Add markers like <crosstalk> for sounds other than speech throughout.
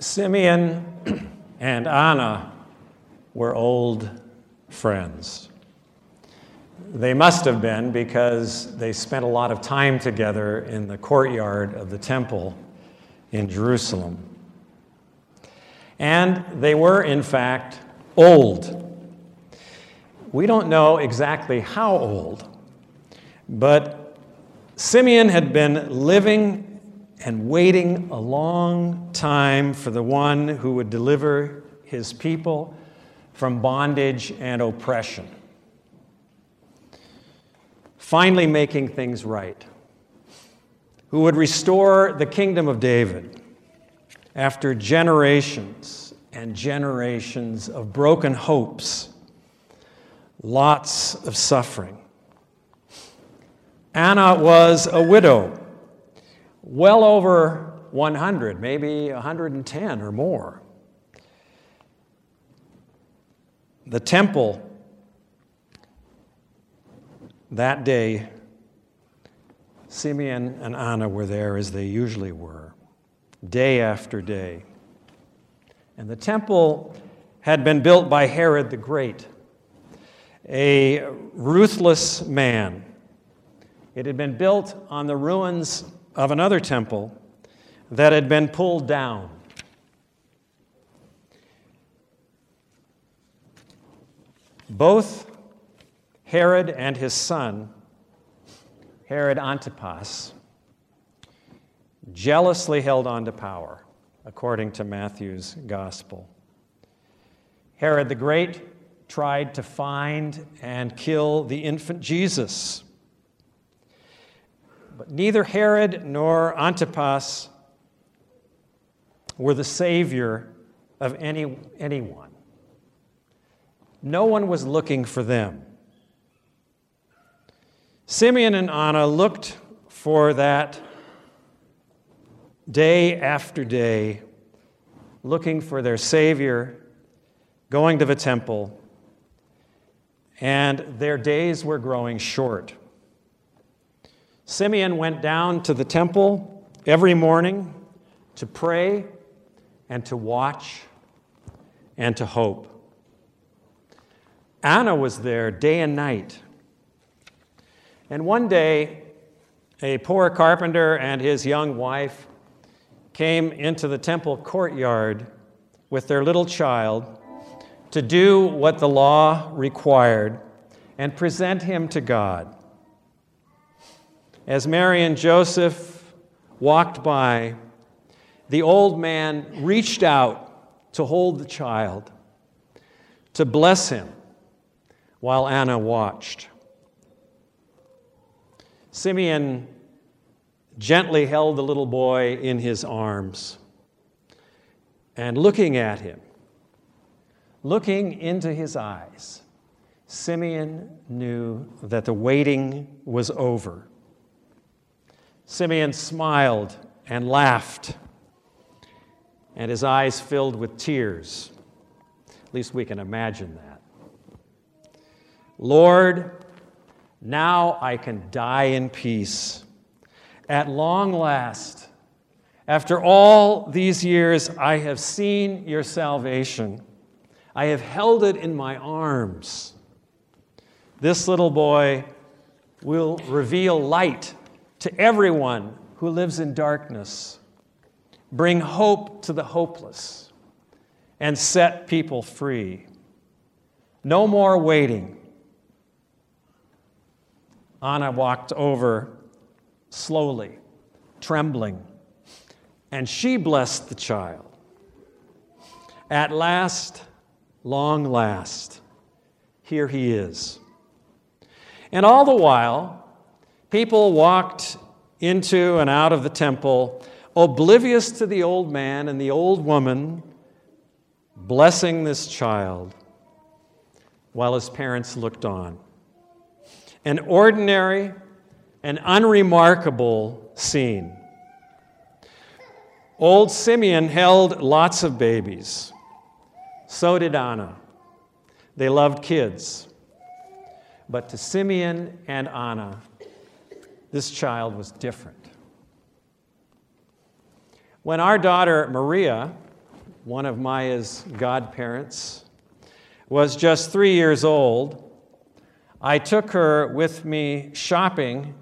Simeon and Anna were old friends. They must have been because they spent a lot of time together in the courtyard of the temple in Jerusalem. And they were, in fact, old. We don't know exactly how old, but Simeon had been living and waiting a long time for the one who would deliver his people from bondage and oppression. Finally, making things right, who would restore the kingdom of David after generations and generations of broken hopes, lots of suffering. Anna was a widow well over 100, maybe 110 or more. The temple that day, Simeon and Anna were there as they usually were, day after day. And the temple had been built by Herod the Great, a ruthless man. It had been built on the ruins of another temple that had been pulled down. Both Herod and his son, Herod Antipas, jealously held on to power, according to Matthew's gospel. Herod the Great tried to find and kill the infant Jesus. But neither Herod nor Antipas were the savior of any, anyone. No one was looking for them. Simeon and Anna looked for that day after day, looking for their Savior, going to the temple, and their days were growing short. Simeon went down to the temple every morning to pray and to watch and to hope. Anna was there day and night. And one day, a poor carpenter and his young wife came into the temple courtyard with their little child to do what the law required and present him to God. As Mary and Joseph walked by, the old man reached out to hold the child, to bless him, while Anna watched. Simeon gently held the little boy in his arms and looking at him, looking into his eyes, Simeon knew that the waiting was over. Simeon smiled and laughed, and his eyes filled with tears. At least we can imagine that. Lord, now I can die in peace. At long last, after all these years, I have seen your salvation. I have held it in my arms. This little boy will reveal light to everyone who lives in darkness, bring hope to the hopeless, and set people free. No more waiting. Anna walked over slowly, trembling, and she blessed the child. At last, long last, here he is. And all the while, People walked into and out of the temple, oblivious to the old man and the old woman blessing this child while his parents looked on. An ordinary and unremarkable scene. Old Simeon held lots of babies. So did Anna. They loved kids. But to Simeon and Anna, this child was different. When our daughter Maria one of Maya's godparents, was just three years old, I took her with me shopping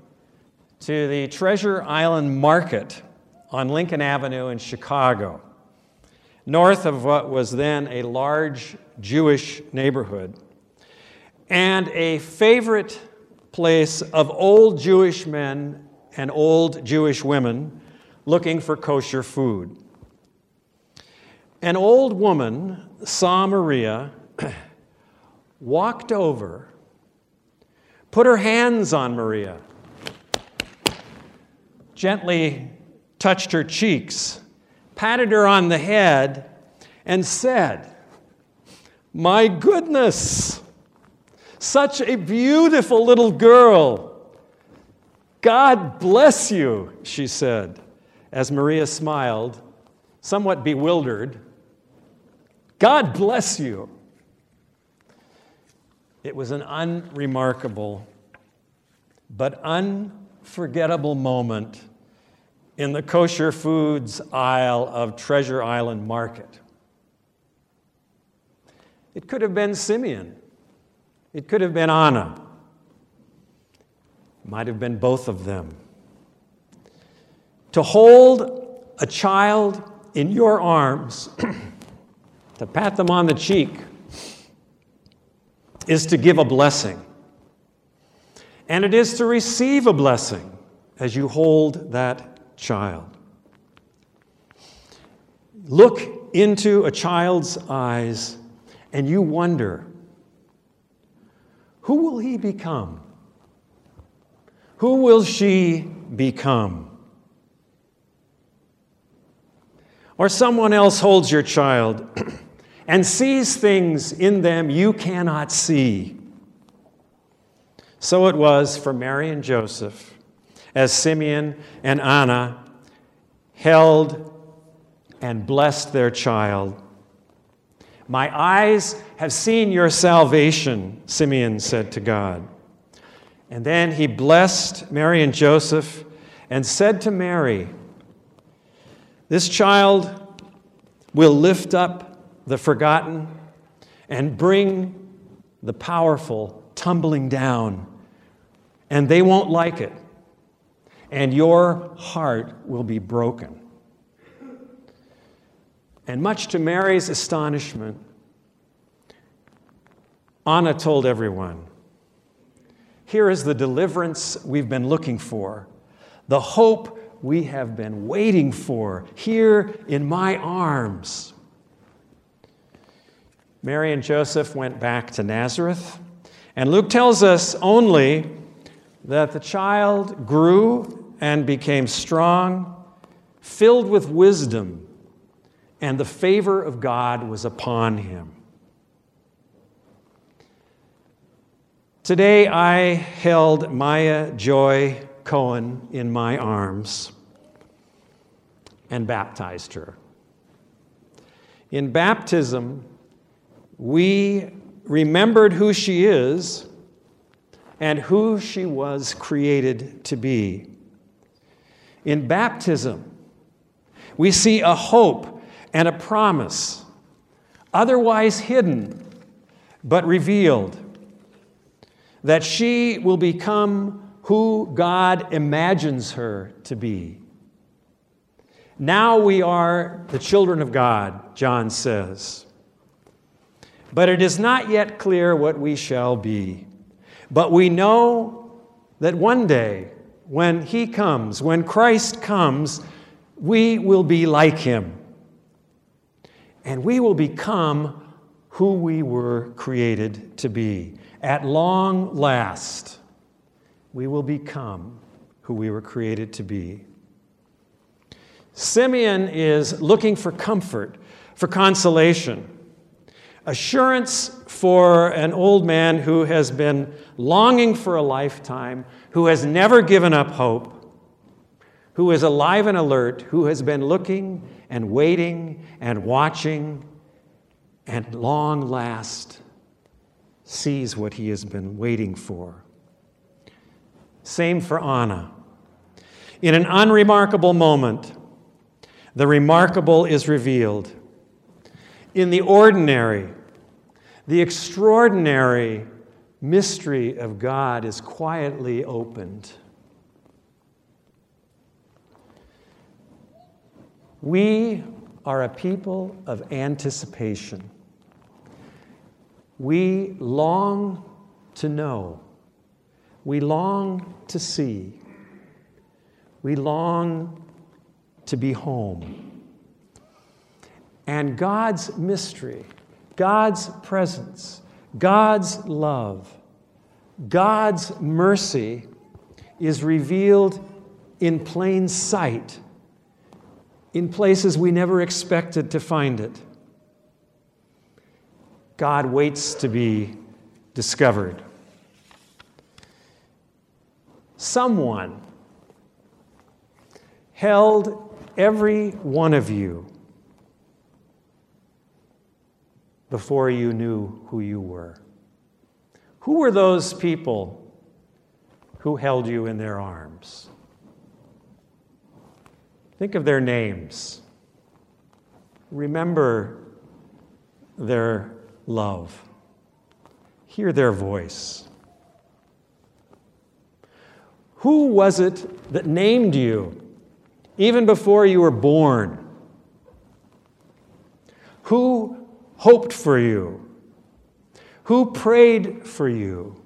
to the Treasure Island Market on Lincoln Avenue in Chicago, north of what was then a large Jewish neighborhood, and a favorite place of old Jewish men and old Jewish women looking for kosher food. An old woman saw Maria, <clears throat> walked over, put her hands on Maria, gently touched her cheeks, patted her on the head, and said, My goodness, such a beautiful little girl. God bless you, she said, as Maria smiled, somewhat bewildered. God bless you. It was an unremarkable but unforgettable moment in the kosher foods aisle of Treasure Island Market. It could have been Simeon. It could have been Anna. It might have been both of them. To hold a child in your arms, <clears throat> to pat them on the cheek, is to give a blessing. And it is to receive a blessing as you hold that child. Look into a child's eyes and you wonder who will he become? Who will she become? Or someone else holds your child <clears throat> and sees things in them you cannot see. So it was for Mary and Joseph as Simeon and Anna held and blessed their child. My eyes have seen your salvation, Simeon said to God. And then he blessed Mary and Joseph and said to Mary, This child will lift up the forgotten and bring the powerful tumbling down, and they won't like it and your heart will be broken. And much to Mary's astonishment, Anna told everyone, Here is the deliverance we've been looking for, the hope we have been waiting for, here in my arms. Mary and Joseph went back to Nazareth, and Luke tells us only that the child grew and became strong, filled with wisdom, and the favor of God was upon him. Today I held Maya Joy Cohen in my arms and baptized her. In baptism, we remembered who she is and who she was created to be. In baptism, we see a hope and a promise, otherwise hidden but revealed, that she will become who God imagines her to be. Now we are the children of God, John says. But it is not yet clear what we shall be. But we know that one day, when He comes, when Christ comes, we will be like Him. And we will become who we were created to be. At long last, we will become who we were created to be. Simeon is looking for comfort, for consolation assurance for an old man who has been longing for a lifetime, who has never given up hope, who is alive and alert, who has been looking and waiting and watching, and long last sees what he has been waiting for. Same for Anna. In an unremarkable moment, the remarkable is revealed. in the ordinary, the extraordinary mystery of God is quietly opened. We are a people of anticipation. We long to know. We long to see. We long to be home. And God's mystery, God's presence, God's love, God's mercy is revealed in plain sight, in places we never expected to find it. God waits to be discovered. Someone held every one of you before you knew who you were. Who were those people who held you in their arms? Think of their names. Remember their love. Hear their voice. Who was it that named you even before you were born? Who hoped for you? Who prayed for you?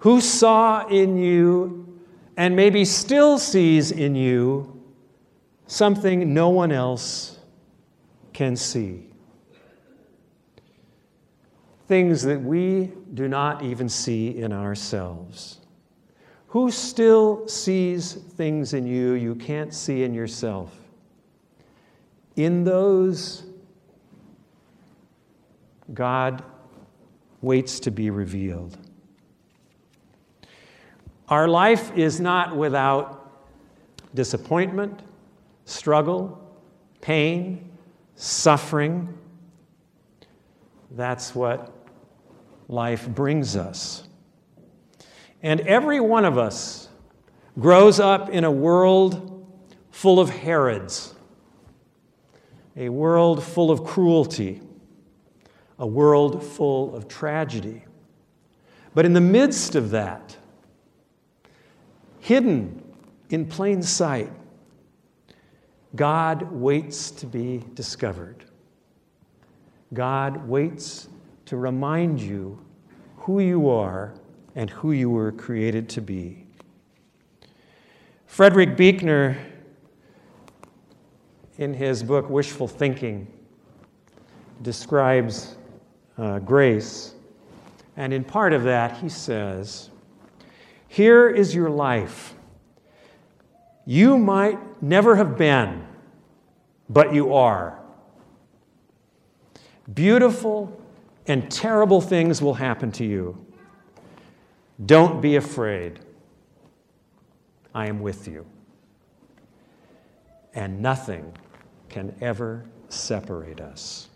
Who saw in you and maybe still sees in you something no one else can see? Things that we do not even see in ourselves. Who still sees things in you you can't see in yourself? In those God waits to be revealed. Our life is not without disappointment, struggle, pain, suffering. That's what life brings us. And every one of us grows up in a world full of Herods, a world full of cruelty, a world full of tragedy. But in the midst of that, hidden in plain sight, God waits to be discovered. God waits to remind you who you are and who you were created to be. Frederick Buechner, in his book Wishful Thinking, describes uh, grace. And in part of that, he says, Here is your life. You might never have been, but you are. Beautiful and terrible things will happen to you. Don't be afraid. I am with you. And nothing can ever separate us.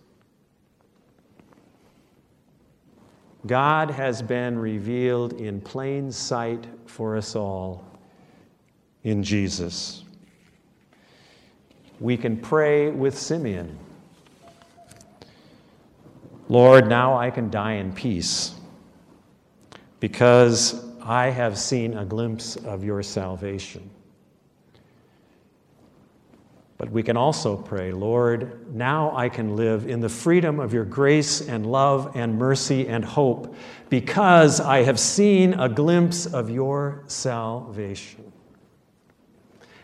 God has been revealed in plain sight for us all in Jesus. We can pray with Simeon Lord, now I can die in peace because I have seen a glimpse of your salvation. But we can also pray, Lord, now I can live in the freedom of your grace and love and mercy and hope because I have seen a glimpse of your salvation.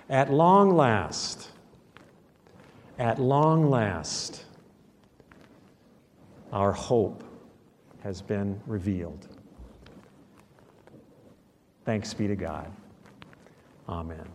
At long last, at long last, our hope has been revealed. Thanks be to God. Amen.